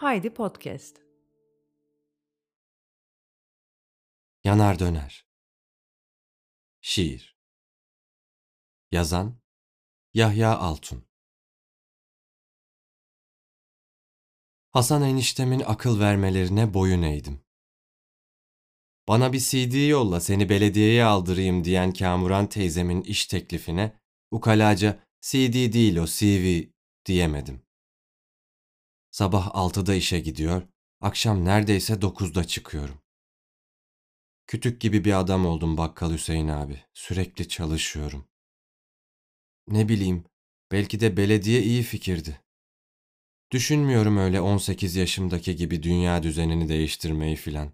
Haydi Podcast. Yanar döner. Şiir. Yazan Yahya Altun. Hasan eniştemin akıl vermelerine boyun eğdim. Bana bir CD yolla seni belediyeye aldırayım diyen Kamuran teyzemin iş teklifine ukalaca CD değil o CV diyemedim. Sabah altıda işe gidiyor, akşam neredeyse dokuzda çıkıyorum. Kütük gibi bir adam oldum bakkal Hüseyin abi. Sürekli çalışıyorum. Ne bileyim, belki de belediye iyi fikirdi. Düşünmüyorum öyle 18 yaşımdaki gibi dünya düzenini değiştirmeyi filan.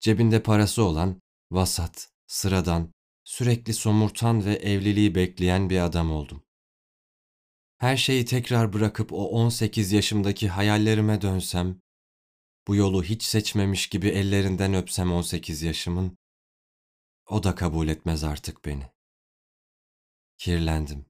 Cebinde parası olan, vasat, sıradan, sürekli somurtan ve evliliği bekleyen bir adam oldum. Her şeyi tekrar bırakıp o 18 yaşımdaki hayallerime dönsem, bu yolu hiç seçmemiş gibi ellerinden öpsem 18 yaşımın, o da kabul etmez artık beni. Kirlendim.